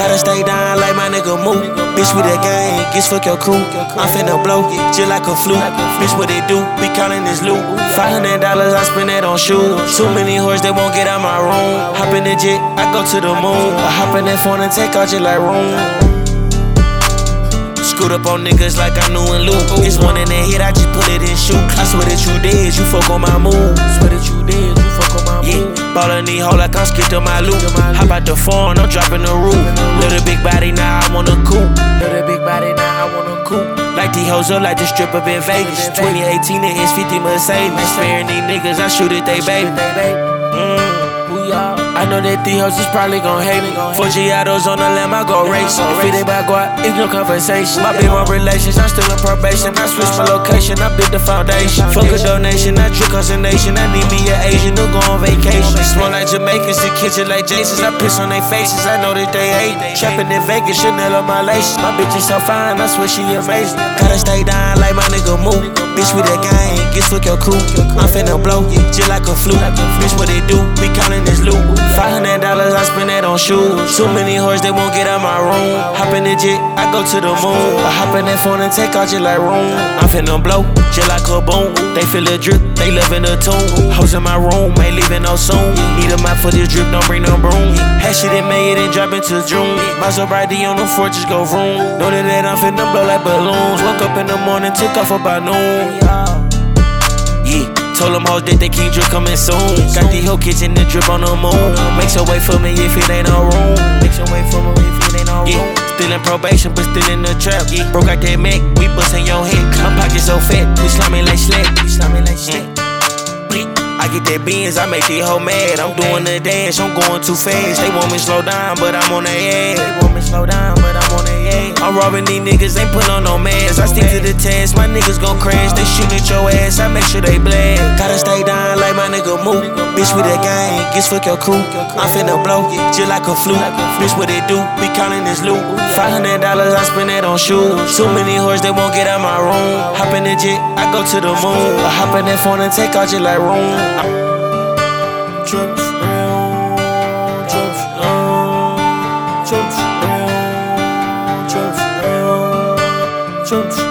Gotta stay down like my nigga Mo. Bitch, with the gang, guess fuck your crew. I'm finna blow, just like a flu. Bitch, what they do? We counting this loot. $500, I spend that on shoes. Too many hoes, they won't get out my room. Hop in the jet, I go to the moon. I hop in that phone and take out your like room. Scoot up on niggas like I knew and Luke. It's one in the hit, I just put it in shoot. I swear that you did, you fuck on my move. Swear that you did, you fuck on my move. Yeah, ballin' these hoe like I'm skipped on my loop. Hop out the phone, I'm dropping the roof. Little big body, now I wanna coop. Little big body, now I wanna coop. Like these hoes up like the strip up in Vegas. 2018, it is 50 Mercedes. Sparing these niggas, I shoot it, they baby. Mm? I know that hoes is probably gon' hate me. Four Giados on the lamb, I go race. If it ain't about guap, it's no conversation. My big one relations, I'm still in probation. I switch my location, I built the foundation. Fuck a donation, I trick us a nation. I need me an Asian to go on vacation. Smell like Jamaicans, the kitchen like Jason's. I piss on their faces, I know that they hate. Trapping in Vegas, Chanel on my laces. My bitch is so fine, I swear she amazing. Gotta stay down like my nigga move. Bitch, with that gang, get with your crew. I'm finna blow, just like a flu. Bitch, what they do? We counting this loot. 500 on shoes. Too many hoes, they won't get out my room. Hop in the jet, I go to the moon. I hop in that phone and take out just like room. I'm finna blow, just like a boom. They feel the drip, they loving the tune. Hoes in my room, ain't leaving no soon. Need a map for this drip, don't bring no broom. Had shit in May, it ain't drop into June. My sobriety on the fourth, just go vroom. Know that I'm finna blow like balloons. Woke up in the morning, took off about noon. Yeah. Told them hoes that they keep drip coming soon. Got the whole kitchen the drip on the moon. Makes a way for me if it ain't no room. Makes a way for me if it ain't no room. Yeah. Still in probation, but still in the trap. Yeah. Broke out that Mac, we bustin' your head. My pocket so fat, we slimy like slack. We slimy like slack. I get that beans, I make these hoe mad. I'm doing the dance, I'm going too fast. They want me slow down, but I'm on their ass. They want me slow down, but I'm on their ass. I'm robbing these niggas, ain't put on no mask. I stick to the task, my niggas gon' crash. They shoot at your ass, I make sure they blast finna stay down like my nigga move, Bitch with that gang, gets fuck your crew. I'm finna blow, just like a fluke. Bitch, what they do? We counting this loot. $500, I spend it on shoes. Too many whores, they won't get out my room. Hop in the jet, I go to the moon. I hop in that phone and take out your like room. Trips, trips, trips, trips, trips.